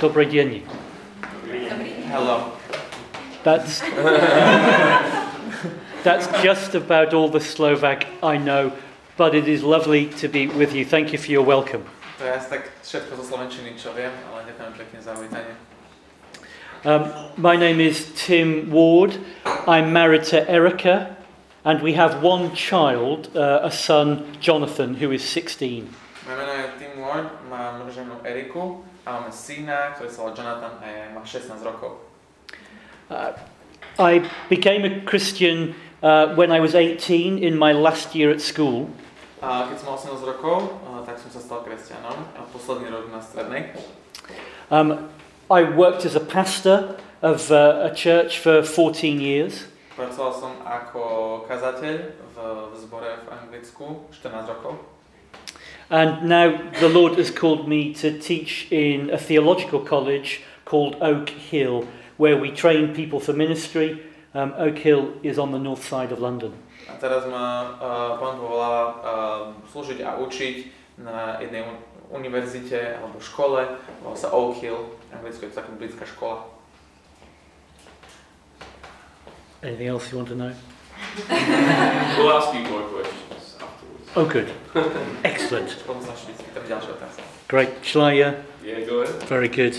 Добрый день. Hello. That's that's just about all the Slovak I know, but it is lovely to be with you. Thank you for your welcome. To je asi tak všetko zo Slovenčiny, čo viem, ale ďakujem pekne za uvítanie. Um, my name is Tim Ward. I'm married to Erica, and we have one child, uh, a son, Jonathan, who is 16. Moje meno je Tim Ward, mám ženu Eriku a máme syna, ktorý sa volá Jonathan a je, má 16 rokov. Uh, I became a Christian uh, when I was 18 in my last year at school. A keď som 18 rokov, a tak som sa stal kresťanom a posledný rok na strednej. Um, I worked as a pastor of uh, a church for 14 years. Pracoval som ako kazateľ v, v zbore v Anglicku 14 rokov. And now the Lord has called me to teach in a theological college called Oak Hill, where we train people for ministry. Um, Oak Hill is on the north side of London. A teraz ma uh, pán povoláva uh, slúžiť a učiť na jednej un- univerzite alebo škole, volá sa Oak Hill, v Anglicku je to taká britská škola. Anything else you want to know? We'll ask you more questions afterwards. Oh, good. Excellent. Potom sa ešte spýtam ďalšie otázky. Great. Shall I? Uh, Yeah, go ahead. very good.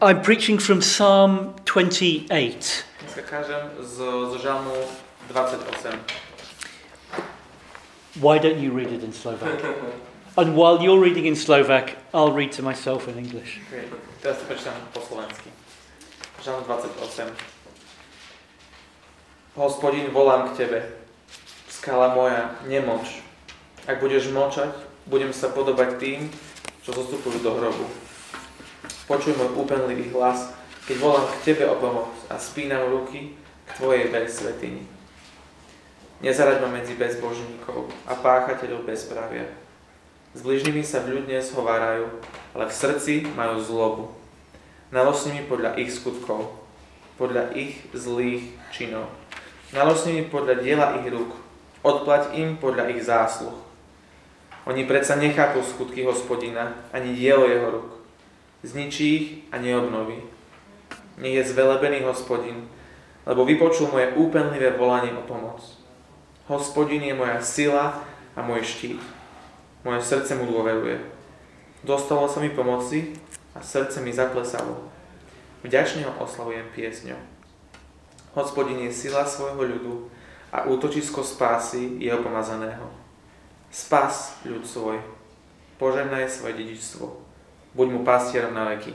I'm preaching from Psalm 28. Dneska kážem z, z žalmu 28. Why don't you read it in Slovak? And while you're reading in Slovak, I'll read to myself in English. Okay. Teraz to po slovensky. Žalm 28. Hospodin, volám k Tebe. Skala moja, nemoč. Ak budeš mlčať, budem sa podobať tým, čo zostupujú do hrobu. Počuj môj úpenlivý hlas, keď volám k Tebe o pomoc a spínam ruky k Tvojej svetini. Nezaraď ma medzi bezbožníkov a páchateľov bezprávia. S bližnými sa ľudne zhovárajú, ale v srdci majú zlobu. Nalož s nimi podľa ich skutkov, podľa ich zlých činov. Nalož s nimi podľa diela ich rúk, odplať im podľa ich zásluh. Oni predsa nechápu skutky hospodina, ani dielo jeho rúk. Zničí ich a neobnoví. Nech je zvelebený hospodin, lebo vypočul moje úpenlivé volanie o pomoc. Hospodin je moja sila a môj štít. Moje srdce mu dôveruje. Dostalo sa mi pomoci a srdce mi zaplesalo. Vďačne ho oslavujem piesňou. Hospodin je sila svojho ľudu a útočisko spásy jeho pomazaného. Spas ľud svoj. Požehnaj svoje dedičstvo. Buď mu pastierom na veky.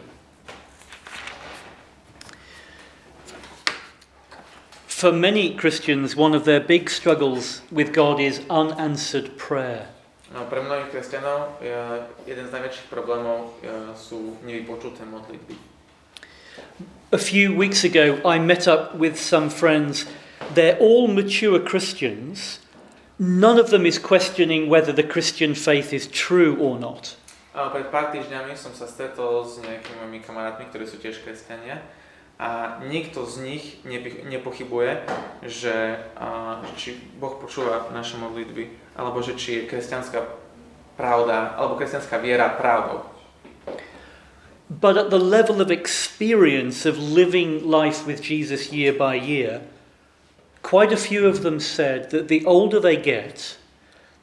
For many Christians, one of their big struggles with God is unanswered prayer. No, pre mnohých kresťanov eh, jeden z najväčších problémov eh, sú nevypočuté modlitby. A few weeks ago, I met up with some friends. They're all mature Christians. None of them is questioning whether the Christian faith is true or not. A pred pár týždňami som sa stretol s nejakými mojimi kamarátmi, ktorí sú tiež kresťania a nikto z nich nepochybuje, že, či Boh počúva naše modlitby, alebo že či je kresťanská pravda, alebo kresťanská viera pravdou. But at the level of experience of living life with Jesus year by year, quite a few of them said that the older they get,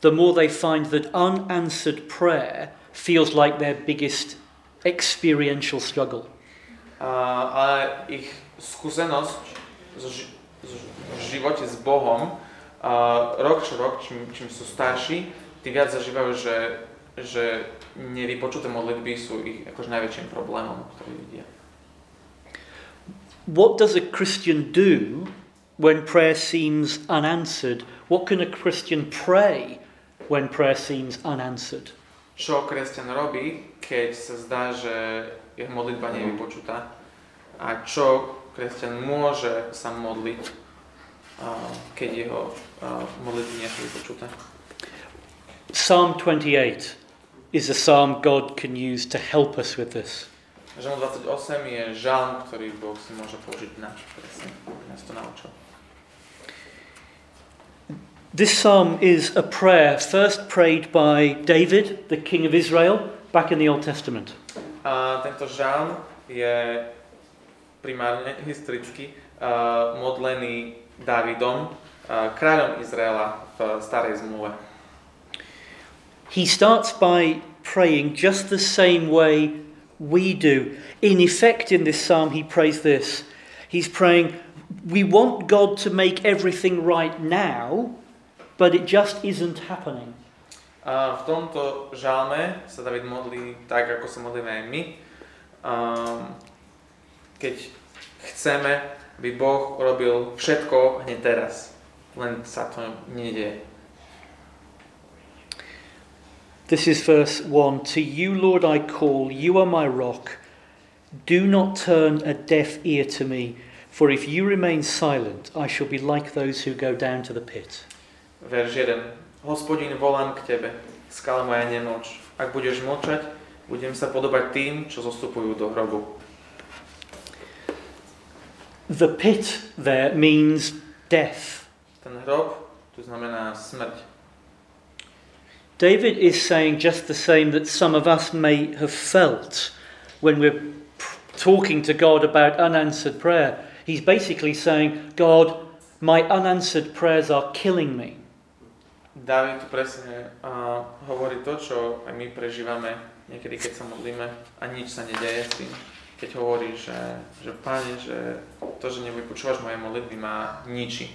the more they find that unanswered prayer feels like their biggest experiential struggle. Ale ich skúsenosť v živote s Bohom rok čo rok, čím, čím sú starší, tí viac zažívajú, že, že nevypočuté modlitby sú ich akož najväčším problémom, ktorý vidia. What does a Christian do when prayer seems unanswered? What can a Christian pray when prayer seems unanswered? Čo kresťan robí, keď sa zdá, že jeho modlitba nie je vypočutá? A čo kresťan môže sa modliť, keď jeho modlitby nie sú vypočuté? Psalm 28 is a psalm God can use to help us with this. Žalm 28 je žalm, ktorý Boh si môže použiť na presne, nás to naučil. This psalm is a prayer first prayed by David, the king of Israel, back in the Old Testament. A tento žalm je primárne historicky modlený Dávidom, kráľom Izraela v starej zmluve. He starts by praying just the same way we do. In effect, in this psalm, he prays this. He's praying, We want God to make everything right now, but it just isn't happening. A v tomto žalme sa David modlí tak, ako sa modlíme aj my. Um, keď chceme, aby Boh urobil všetko hneď teraz, len sa to nedieje. This is verse 1 To you, Lord, I call, you are my rock. Do not turn a deaf ear to me, for if you remain silent, I shall be like those who go down to the pit. Verš 1. Hospodin, volám k Tebe, skala moja nemoč. Ak budeš mlčať, budem sa podobať tým, čo zostupujú do hrobu. The pit there means death. Ten hrob tu znamená smrť. David is saying just the same that some of us may have felt when we're talking to God about unanswered prayer. He's basically saying, God, my unanswered prayers are killing me. David tu presne uh, hovorí to, čo aj my prežívame niekedy, keď sa modlíme a nič sa nedeje s tým. Keď hovorí, že, že Pane, že to, že nevypočúvaš moje modlitby, ma ničí.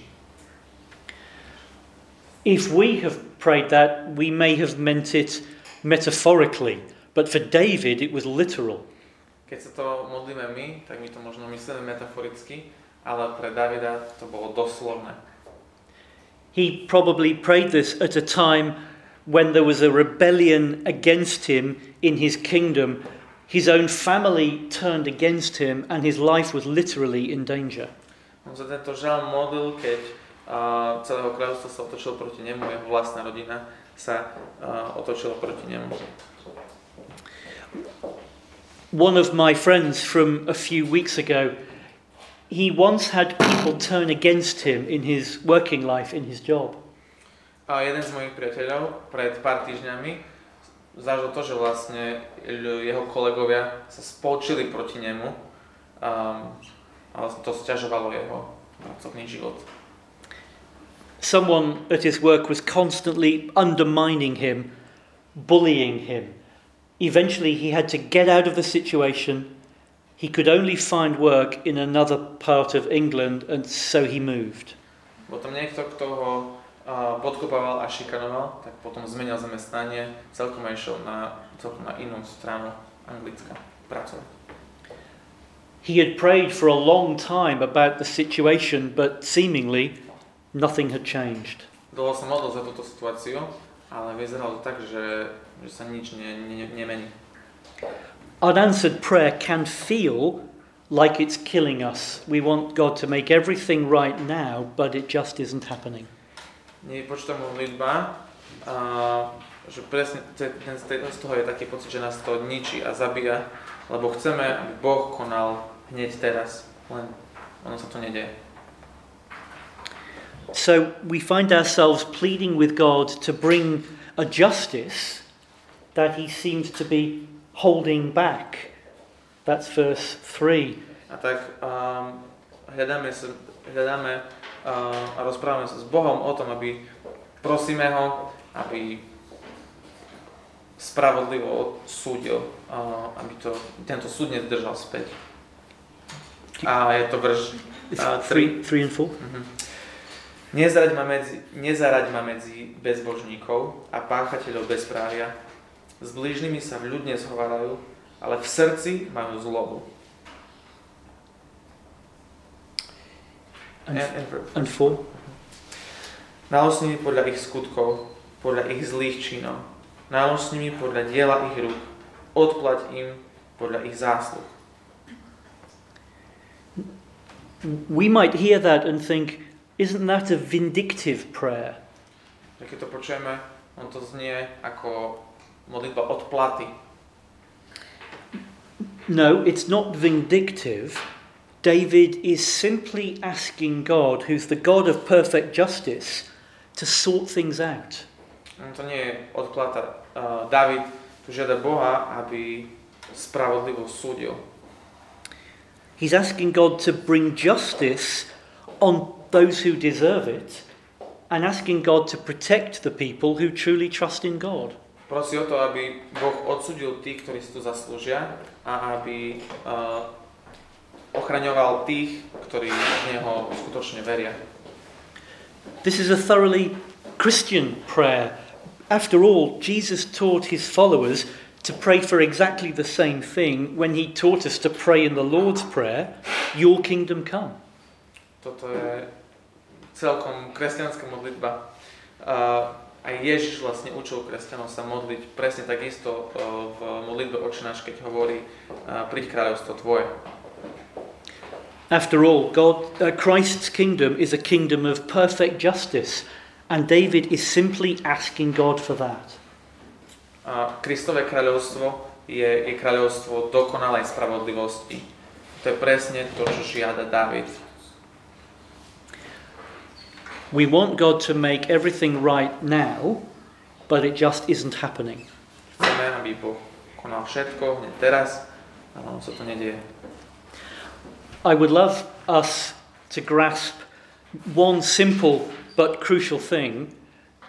If we have prayed that, we may have meant it metaphorically, but for David it was literal. Keď sa to modlíme my, tak my to možno myslíme metaforicky, ale pre Davida to bolo doslovné. He probably prayed this at a time when there was a rebellion against him in his kingdom. His own family turned against him, and his life was literally in danger. On sa tento modlil, keď uh, celého kráľovstva sa proti nemu, jeho vlastná rodina sa uh, otočila proti nemu. One of my friends from a few weeks ago, he once had people turn against him in his working life, in his job. A jeden z mojich priateľov pred pár týždňami zažil to, že vlastne jeho kolegovia sa spolčili proti nemu um, a vlastne to sťažovalo jeho pracovný život. Someone at his work was constantly undermining him, bullying him. Eventually, he had to get out of the situation. He could only find work in another part of England, and so he moved. Bol tam niekto, kto ho uh, podkopával a šikanoval, tak potom zmenil zamestnanie, celkom išiel na, celkom na inú stranu Anglicka pracovať. He had prayed for a long time about the situation, but seemingly nothing had changed. Dlho sa modlil za túto situáciu, ale vyzeralo to tak, že, že sa nič ne, ne, nemení. Unanswered prayer can feel like it's killing us. We want God to make everything right now, but it just isn't happening. Že presne ten, ten, z toho je taký pocit, že nás to ničí a zabíja, lebo chceme, aby Boh konal hneď teraz, len ono sa to nedeje. So we find ourselves pleading with God to bring a justice that he seems to be holding back. That's verse 3. A tak um, hľadáme, sa, hľadáme uh, a rozprávame sa s Bohom o tom, aby prosíme ho, aby spravodlivo odsúdil, uh, aby to, tento súd nedržal späť. A je to verš uh, 3. 3 and 4. Mhm. Nezaraď ma, medzi, nezaraď ma medzi bezbožníkov a páchateľov bezprávia. S blížnymi sa ľudne zhovárajú, ale v srdci majú zlobu. And, And, and, and 4. Nalož s nimi podľa ich skutkov, podľa ich zlých činov. Nimi podľa diela ich rúk. Odplať im podľa ich zásluh. We might hear that and think, isn't that a vindictive prayer? Keď to počujeme, on to znie ako modlitba odplaty. No, it's not vindictive. David is simply asking God, who's the God of perfect justice, to sort things out. To nie je odplata. David tu žiada Boha, aby spravodlivo súdil. He's asking God to bring justice on those who deserve it and asking God to protect the people who truly trust in God. Prosí o to, aby Boh odsudil tých, ktorí si to zaslúžia a aby uh, ochraňoval tých, ktorí v Neho skutočne veria. This is a thoroughly Christian prayer. After all, Jesus taught his followers to pray for exactly the same thing when he taught us to pray in the Lord's Prayer, Your kingdom come. Toto je celkom kresťanská modlitba. Uh, aj Ježiš vlastne učil kresťanov sa modliť presne takisto uh, v modlitbe Očenáš, keď hovorí uh, príď kráľovstvo tvoje. After all, God, uh, Christ's kingdom is a kingdom of perfect justice, and David is simply asking God for that. A Kristové kráľovstvo je, je kráľovstvo dokonalej spravodlivosti. To je presne to, čo žiada David. We want God to make everything right now, but it just isn't happening. Chceme, aby Boh konal všetko hneď teraz, ale on sa to nedieje. I would love us to grasp one simple but crucial thing.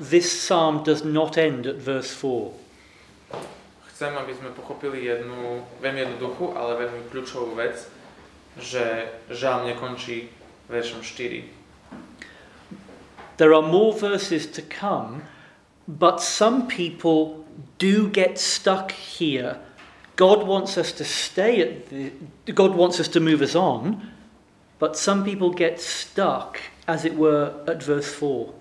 This psalm does not end at verse 4. Chcem, aby sme pochopili jednu veľmi jednoduchú, ale veľmi kľúčovú vec, že žalm nekončí veršom 4. There are more verses to come, but some people do get stuck here. God wants us to stay at the, God wants us to move us on, but some people get stuck, as it were, at verse 4.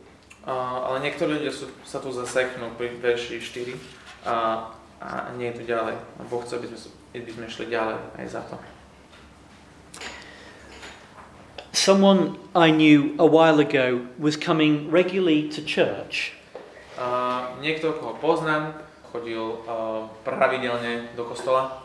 Uh, ale niektorí ľudia sú, sa tu zaseknú pri verši 4 a, a nie je tu ďalej. Boh chce, aby sme, aby sme šli ďalej aj za to. Someone I knew a while ago was coming regularly to church, Uh, niekto, koho poznám, chodil uh, pravidelne do kostola,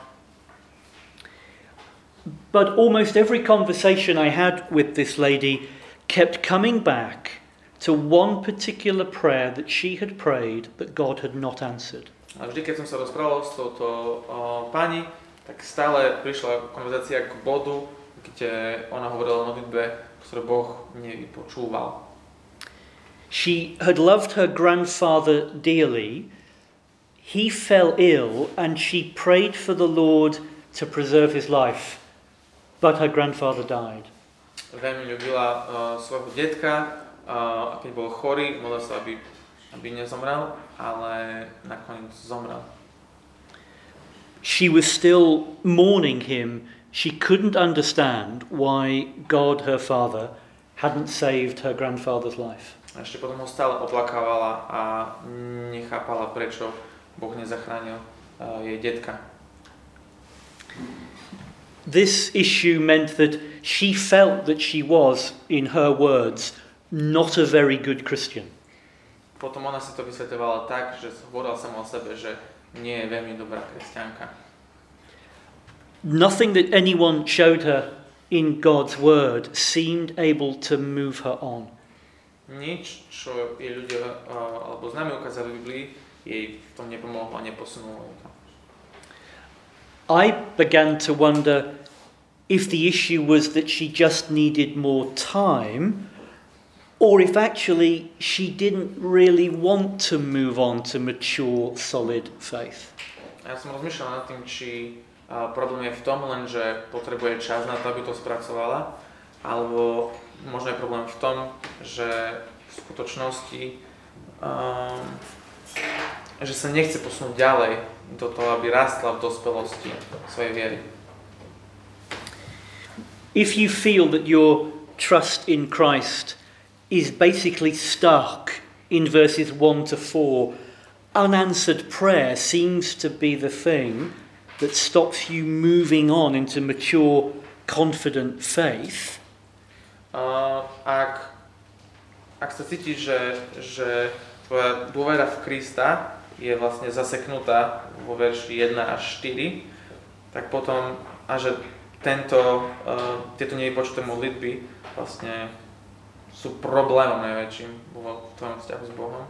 but almost every conversation I had with this lady kept coming back to one particular prayer that she had prayed that God had not answered. A vždy, keď som sa rozprával s touto uh, pani, tak stále prišla konverzácia k bodu, kde ona hovorila o modlitbe, ktorú Boh nevypočúval. She had loved her grandfather dearly. He fell ill and she prayed for the Lord to preserve his life, but her grandfather died. Veľmi ľúbila uh, svojho detka uh, a keď bol chorý, modlila sa, aby, aby nezomrel, ale nakoniec zomrel. She was still mourning him. She couldn't understand why God, her father, hadn't saved her grandfather's life. A ešte potom ho stále oplakávala a nechápala, prečo Boh nezachránil uh, jej detka. This issue meant that she felt that she was, in her words, not a very good Christian. Potom ona si to vysvetovala tak, že hovorila sama o sebe, že nie je veľmi dobrá kresťanka. Nothing that anyone showed her in God's word seemed able to move her on. Nič, čo jej ľudia eh, alebo známi ukázali v Biblii, jej v tom nepomohlo a neposunulo. I began to wonder if the issue was that she just needed more time, or if actually she didn't really want to move on to mature, solid faith. A ja som rozmýšľal nad tým, uh, problém je v tom len, že potrebuje čas na to, aby to spracovala, alebo možno je problém v tom, že v skutočnosti um, že sa nechce posunúť ďalej do toho, aby rastla v dospelosti svojej viery. If you feel that your trust in Christ is basically stuck in verses 1 to 4, unanswered prayer seems to be the thing that stops you moving on into mature, confident faith. Uh, ak, ak sa cítiš, že, že tvoja dôvera v Krista je vlastne zaseknutá vo verši 1 až 4, tak potom, a že tento, uh, tieto nevypočuté modlitby vlastne sú problémom najväčším vo tvojom vzťahu s Bohom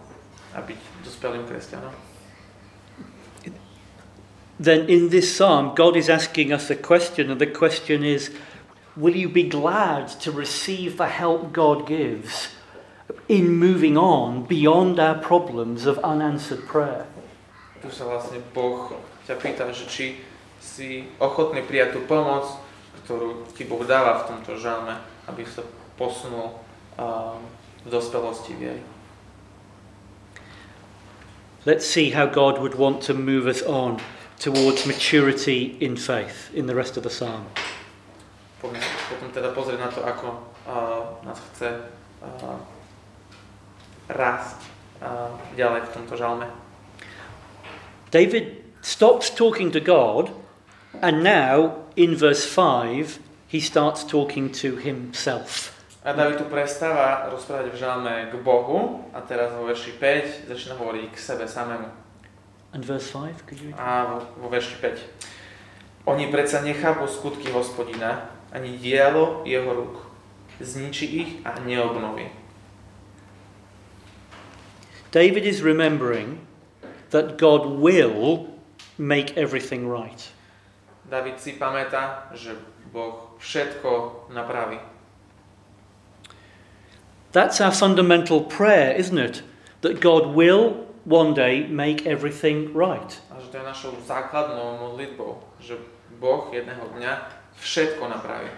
a byť dospelým kresťanom. Then in this psalm, God is asking us a question, and the question is Will you be glad to receive the help God gives in moving on beyond our problems of unanswered prayer? Tu sa vlastne Boh ťa pýta, že či si ochotný prijať tú pomoc, ktorú ti Boh dáva v tomto žalme, aby sa posunul uh, v dospelosti viery. Let's see how God would want to move us on towards maturity in faith in the rest of the psalm. Poďme potom teda pozrieť na to, ako uh, nás chce uh, rásť uh, ďalej v tomto žalme. David stops talking to God, and now in verse 5, he starts talking to himself. A David tu prestáva rozprávať v žalme k Bohu a teraz vo verši 5 začína hovoriť k sebe samému. And verse 5, could you read? A vo, vo verši 5. Oni predsa nechápu skutky hospodina, ani dielo jeho rúk. Zničí ich a neobnoví. David is remembering that God will make everything right. David si pamätá, že Boh všetko napraví. That's our fundamental prayer, isn't it? That God will one day make everything right. A že to je našou základnou modlitbou, že Boh jedného dňa všetko napraví.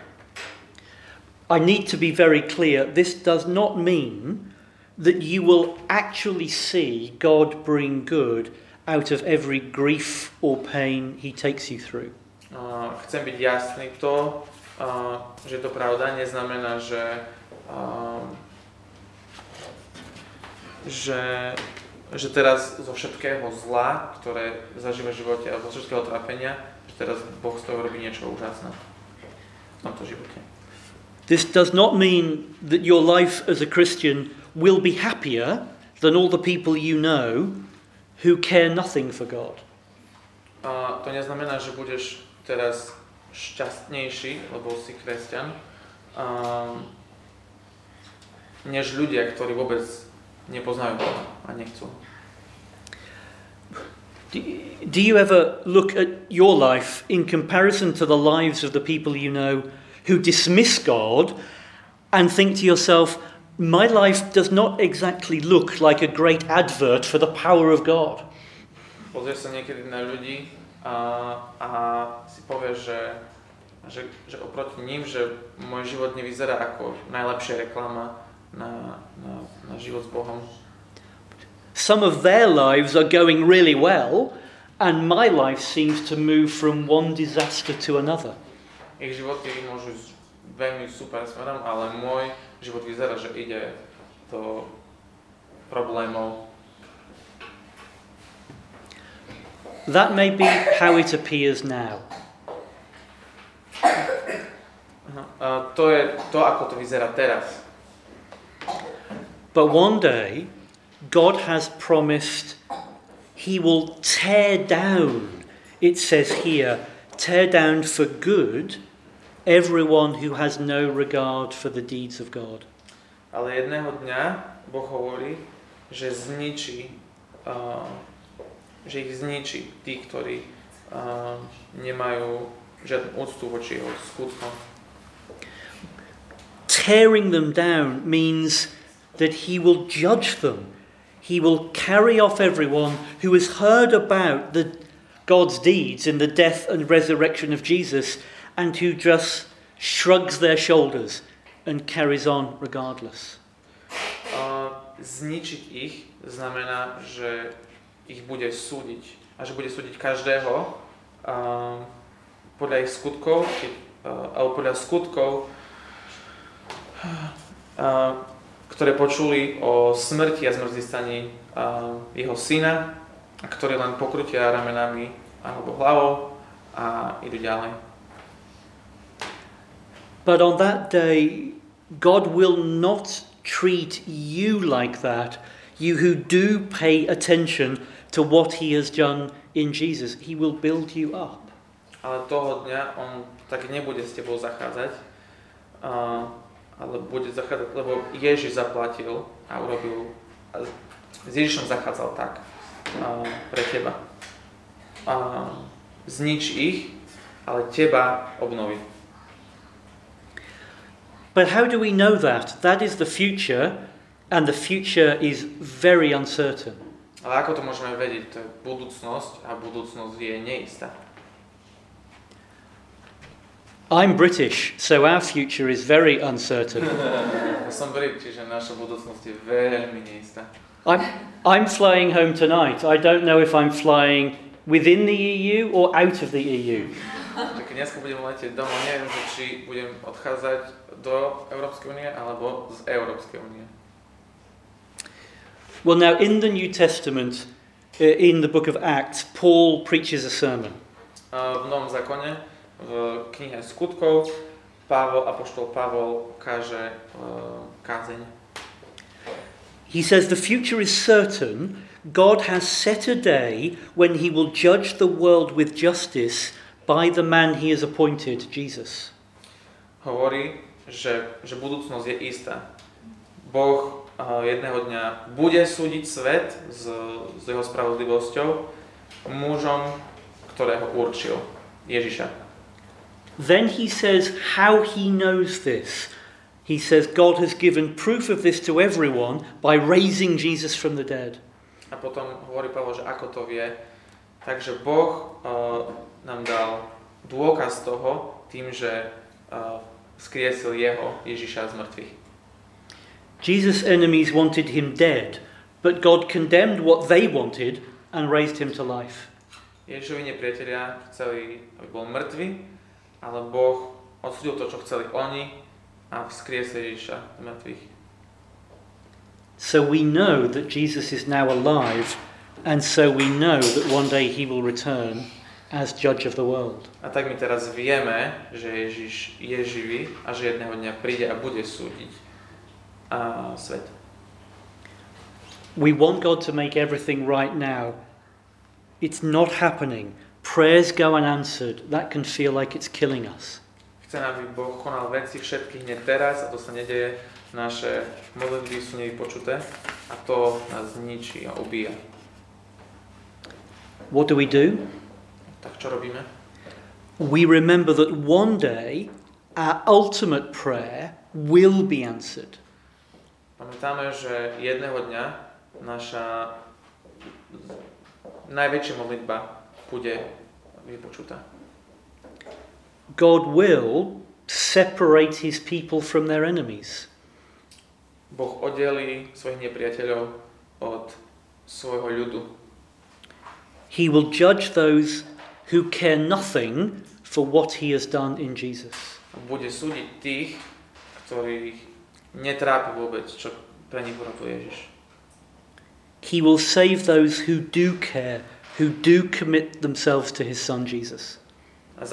I need to be very clear this does not mean that you will actually see God bring good out of every grief or pain he takes you through. Uh, chcem byť jasný, to, uh, že to pravda, neznamená, že, uh, že, že teraz zo všetkého zla, ktoré zažíva v živote, alebo zo všetkého trápenia, že teraz Boh z toho robí niečo úžasné v tomto živote. This does not mean that your life as a Christian will be happier than all the people you know who care nothing for God. Uh, to neznamená, že budeš teraz šťastnejší, lebo si kresťan, um, než ľudia, ktorí vôbec nepoznajú Boha a nechcú. Do, you ever look at your life in comparison to the lives of the people you know who dismiss God and think to yourself, my life does not exactly look like a great advert for the power of God? Pozrieš sa niekedy na ľudí a, a si povieš, že, že, že oproti ním, že môj život nevyzerá ako najlepšia reklama na, na, na život s Bohom. Some of their lives are going really well, and my life seems to move from one disaster to another. Ich môžu ísť veľmi super smerom, ale môj život vyzerá, že ide do problémov. That may be how it appears now. A to je to, ako to vyzerá teraz. But one day, God has promised He will tear down, it says here, tear down for good everyone who has no regard for the deeds of God. Ale jedného dňa Boh hovorí, že zničí, uh, že ich zničí tí, ktorí uh, nemajú žiadnu úctu voči jeho skutkom. Tearing them down means that He will judge them. He will carry off everyone who has heard about the God's deeds in the death and resurrection of Jesus and who just shrugs their shoulders and carries on regardless. Zničiť ich znamená, že ich bude súdiť a že bude súdiť každého podľa ich skutkov, alebo podľa skutkov, ktoré počuli o smrti a zmrzí staní uh, jeho syna, a ktorí len pokrutia ramenami alebo hlavou a idú ďalej. But on that day, God will not treat you like that, you who do pay attention to what He has done in Jesus. He will build you up. Ale toho dňa on tak nebude s tebou zachádzať, uh, ale bude zachádzať, lebo Ježiš zaplatil a urobil, a s Ježišom zachádzal tak a, pre teba. A, znič ich, ale teba obnoví. But how do we know that? That is the future, and the future is very uncertain. Ale ako to môžeme vedieť? To je budúcnosť a budúcnosť je neistá. I'm British, so our future is very uncertain. Ja som Brit, čiže naša budúcnosť je veľmi neistá. I'm, I'm flying home tonight. I don't know if I'm flying within the EU or out of the EU. Takže dneska budem letieť domov, neviem, že či budem odchádzať do Európskej únie alebo z Európskej únie. Well, now, in the New Testament, uh, in the book of Acts, Paul preaches a sermon. A V Novom zákone, v knihe skutkov, Pavol, apoštol Pavol káže uh, kázeň. He says the future is certain. God has set a day when he will judge the world with justice by the man he has appointed, Jesus. Hovorí, že, že budúcnosť je istá. Boh uh, jedného dňa bude súdiť svet s, s jeho spravodlivosťou mužom, ktorého určil, Ježiša. Then he says how he knows this. He says God has given proof of this to everyone by raising Jesus from the dead. A potom hovorí Pavol, že ako to vie. Takže Boh uh, nám dal dôkaz toho tým, že uh, skriesil jeho, Ježiša z mŕtvych. Jesus' enemies wanted him dead, but God condemned what they wanted and raised him to life. Ježišovi nepriatelia chceli, aby bol mŕtvy, ale Boh odsudil to, čo chceli oni a vzkriesil Ježiša z mŕtvych. So we know that Jesus is now alive, and so we know that one day he will return as judge of the world. A tak my teraz vieme, že Ježiš je živý a že jedného dňa príde a bude súdiť a svet. We want God to make everything right now. It's not happening. Prayers go unanswered. That can feel like it's killing us. Chcem, aby Boh konal veci všetky hneď teraz a to sa nedeje. Naše modlitby sú nevypočuté a to nás ničí a ubíja. What do we do? Tak čo robíme? We remember that one day our ultimate prayer will be answered. Pamätáme, že jedného dňa naša najväčšia modlitba bude vypočutá. God will separate his people from their enemies. Boh oddelí svojich nepriateľov od svojho ľudu. He will judge those who care nothing for what he has done in Jesus. Bude súdiť tých, ktorých netrápi vôbec, čo pre nich urobil Ježiš. He will save those who do care, who do commit themselves to his son Jesus. A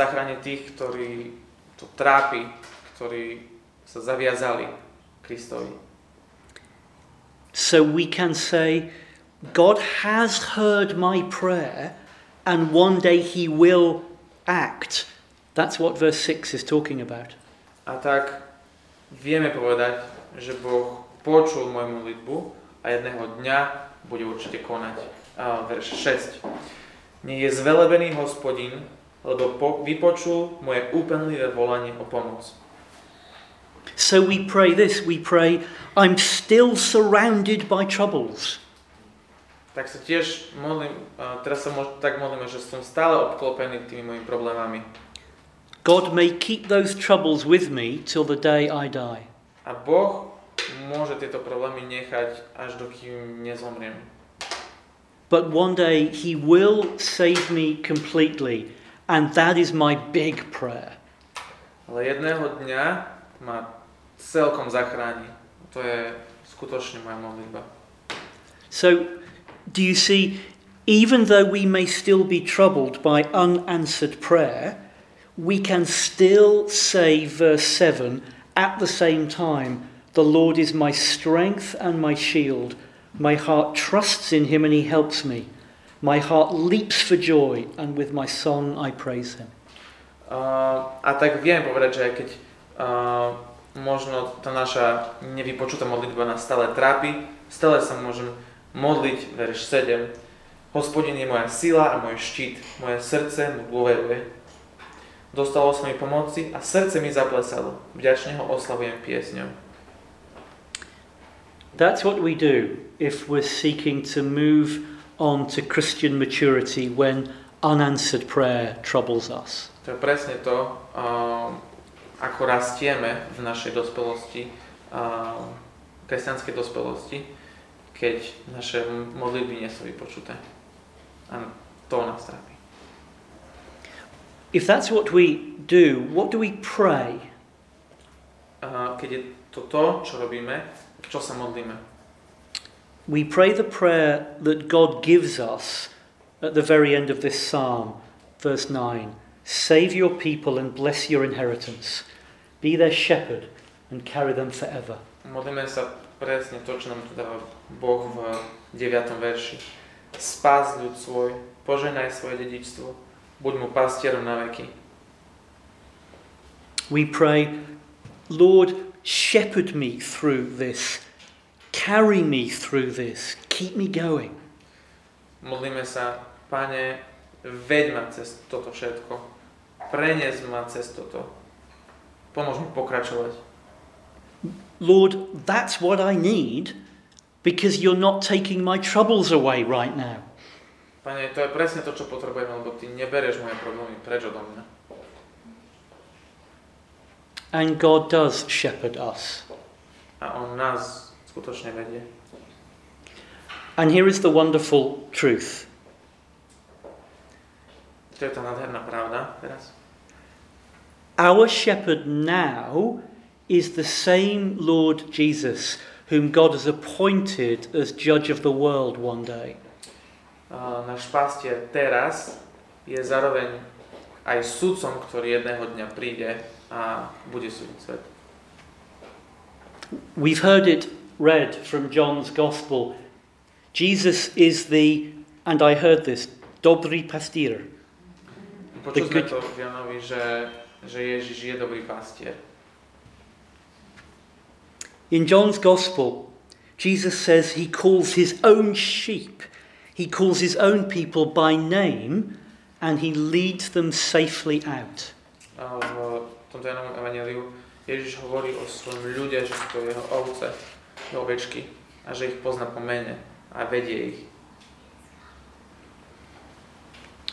tých, ktorí to trápi, ktorí sa zaviazali Kristovi. So we can say, God has heard my prayer, and one day he will act. That's what verse 6 is talking about. A tak vieme povedať, že Boh počul moju modlitbu a jedného dňa bude určite konať. A verš 6. Nie je zvelebený hospodin, lebo po, vypočul moje úpenlivé volanie o pomoc. So we pray this we pray, I'm still surrounded by troubles. Tak sa tiež modlím, teraz sa mož, tak modlíme, že som stále obklopený tými mojimi problémami. God may keep those troubles with me till the day I die. A Boh môže tieto problémy nechať až dokým nezomriem. But one day he will save me completely, and that is my big prayer. Jedného dňa ma celkom zachráni. To je skutočne moja modlitba. So, do you see, even though we may still be troubled by unanswered prayer, we can still say, verse 7, at the same time, The Lord is my strength and my shield. My heart trusts in him and he helps me. My heart leaps for joy, and with my song I praise him. Uh, a tak viem povedať, že keď uh, možno tá naša nevypočutá modlitba nás stále trápi, stále sa môžem modliť, verš 7. Hospodin je moja sila a môj štít, moje srdce mu dôveruje. Dostalo sa mi pomoci a srdce mi zaplesalo. Vďačne ho oslavujem piesňou. That's what we do if we're seeking to move on to Christian maturity when unanswered prayer troubles us. To je presne to, um, ako rastieme v našej dospelosti, um, kresťanskej dospelosti, keď naše modlitby nie sú vypočuté. A to nás trápi. If that's what we do, what do we pray? Uh, keď je to to, čo robíme, čo sa modlíme? We pray the prayer that God gives us at the very end of this psalm, verse 9 Save your people and bless your inheritance. Be their shepherd and carry them forever. Modlíme sa presne to, čo nám tu dáva Boh v 9. verši. Spás ľud svoj, poženaj svoje dedičstvo, buď mu pastierom na veky. We pray, Lord, shepherd me through this, carry me through this, keep me going. Modlíme sa, Pane, veď ma cez toto všetko, prenies ma cez toto, pomôž mi pokračovať. Lord, that's what I need because you're not taking my troubles away right now. Pane, to je presne to, čo potrebujem, lebo Ty nebereš moje problémy preč odo mňa. And God does shepherd us. A On nás skutočne vedie. And here is the wonderful truth To je tá nádherná pravda teraz. our shepherd now is the same Lord Jesus whom God has appointed as judge of the world one day. A náš pastier teraz je zároveň aj sudcom, ktorý jedného dňa príde bude svet. We've heard it read from John's Gospel. Jesus is the, and I heard this, dobrý. Počuli sme good- to v Janovi, že, že Ježiš je dobrý pastier. In John's Gospel, Jesus says he calls his own sheep, he calls his own people by name, and he leads them safely out. V tomto Janovom evaneliu Ježiš hovorí o svojom ľudia, že sú to jeho ovce, jeho ovečky a že ich pozná po mene a vedie ich.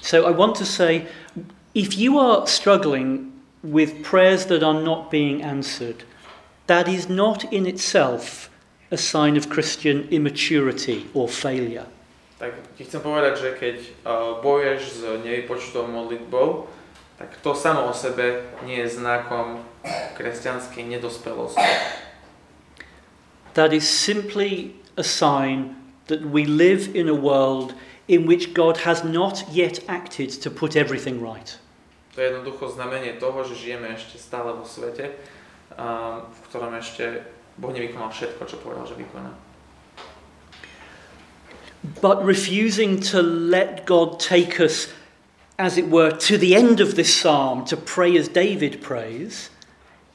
So I want to say if you are struggling with prayers that are not being answered, that is not in itself a sign of Christian immaturity or failure. Tak ti chcem povedať, že keď uh, bojuješ s nevypočutou modlitbou, tak to samo o sebe nie je znakom kresťanskej nedospelosti. That is simply a sign that we live in a world in which God has not yet acted to put everything right. To je jednoducho znamenie toho, že žijeme ešte stále vo svete, um, v ktorom ešte Boh nevykonal všetko, čo povedal, že vykoná. But refusing to let God take us, as it were, to the end of this psalm to pray as David prays,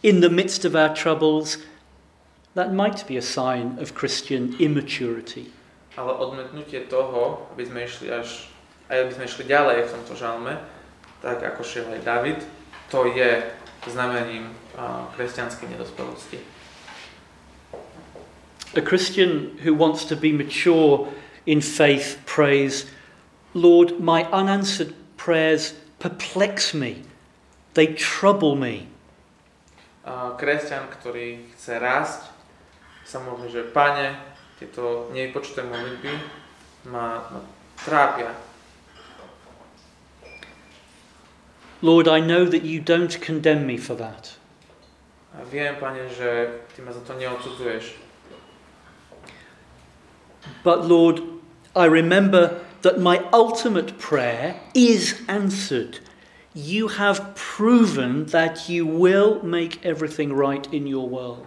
in the midst of our troubles, that might be a sign of Christian immaturity. Ale odmietnutie toho, aby sme išli až, aj aby sme išli ďalej v tomto žalme, tak ako šiel aj David, to je znamením uh, kresťanskej nedospelosti. A Christian who wants to be mature in faith prays, Lord, my unanswered prayers perplex me, they trouble me. Kresťan, ktorý chce rásť, sa že Pane, tieto nevypočuté modlitby ma, ma trápia. Lord, I know that you don't condemn me for that. A viem, Pane, že Ty ma za to neodsudzuješ. But Lord, I remember that my ultimate prayer is answered. You have proven that you will make everything right in your world.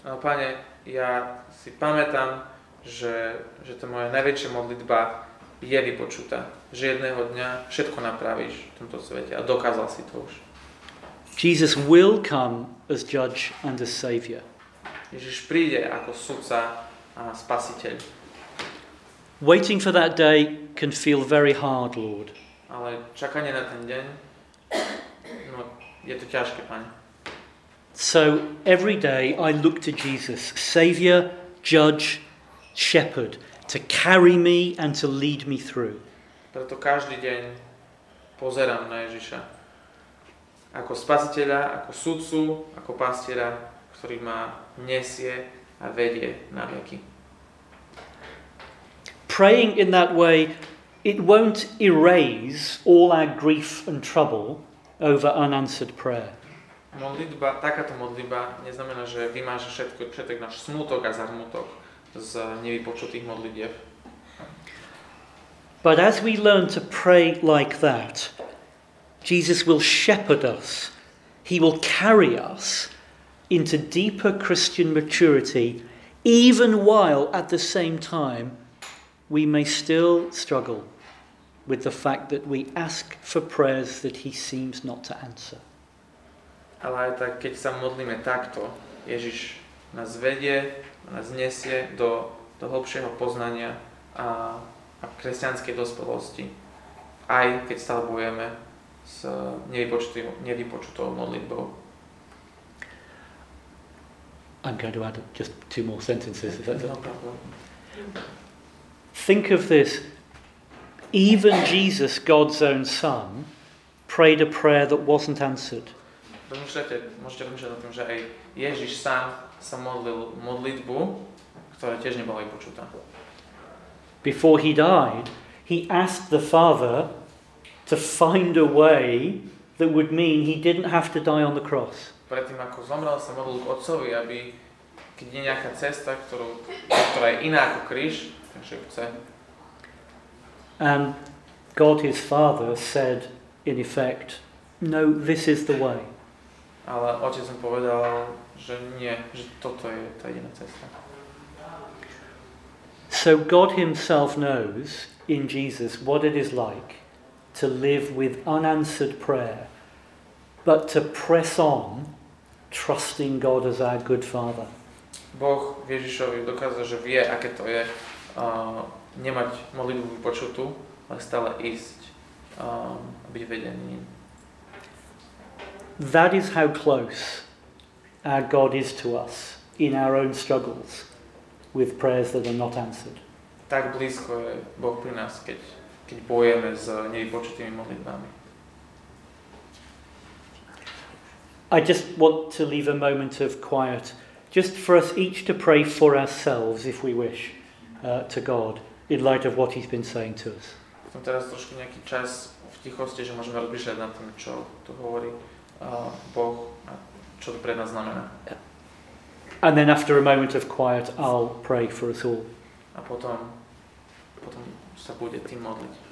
Ale Pane, ja si pamätám, že, že to moja najväčšia modlitba je vypočutá. Že jedného dňa všetko napravíš v tomto svete a dokázal si to už. Jesus will come as judge and as savior. Ježiš príde ako sudca a spasiteľ. Waiting for that day can feel very hard, Lord. Ale čakanie na ten deň, no, je to ťažké, Pane. So every day I look to Jesus, Saviour, Judge, Shepherd, to carry me and to lead me through. Preto každý deň pozerám na Ježiša. Ako spasiteľa, ako sudcu, ako pastiera, ktorý ma nesie a vedie na veky. Praying in that way, it won't erase all our grief and trouble over unanswered prayer. Modlitba, takáto modlitba neznamená, že vymáže všetko, všetek náš smutok a zarmutok z nevypočutých modlitieb. But as we learn to pray like that, Jesus will shepherd us. He will carry us into deeper Christian maturity, even while at the same time we may still struggle with the fact that we ask for prayers that He seems not to answer. Ale aj tak, keď sa modlíme takto, Ježiš nás vedie, nás nesie do, do hlbšieho poznania a, a kresťanskej dospelosti. Aj keď stále bojujeme s nevypočutou modlitbou. I'm going to add just two more sentences. Is that No problem. Think of this. Even Jesus, God's own Son, prayed a prayer that wasn't answered. Rozmýšľajte, môžete rozmýšľať o aj Ježiš sám sa modlil modlitbu, ktorá tiež nebola vypočutá. Before he died, he asked the Father to find a way that would mean he didn't have to die on the cross. Predtým ako zomrel, sa modlil k Otcovi, aby keď je nejaká cesta, ktorú, ktorá je iná ako kríž, chce, And God, his Father, said, in effect, No, this is the way. ale Otec mu povedal, že nie, že toto je tá jediná cesta. So God himself knows in Jesus what it is like to live with unanswered prayer, but to press on, trusting God as our good Father. Boh Ježišovi dokázal, že vie, aké to je nemať modlitbu vypočutú, ale stále ísť um, a byť vedený. That is how close our God is to us in our own struggles with prayers that are not answered. Tak blízko je Boh pri nás, keď, keď bojujeme s nevypočutými modlitbami. I just want to leave a moment of quiet, just for us each to pray for ourselves, if we wish, uh, to God, in light of what He's been saying to us. Som teraz trošku nejaký čas v tichosti, že môžeme rozmýšľať nad tým, čo tu hovorí uh, Boh a čo to pre nás znamená. And then, after a moment of quiet, I'll pray for us all. A potom, potom sa bude tým modliť.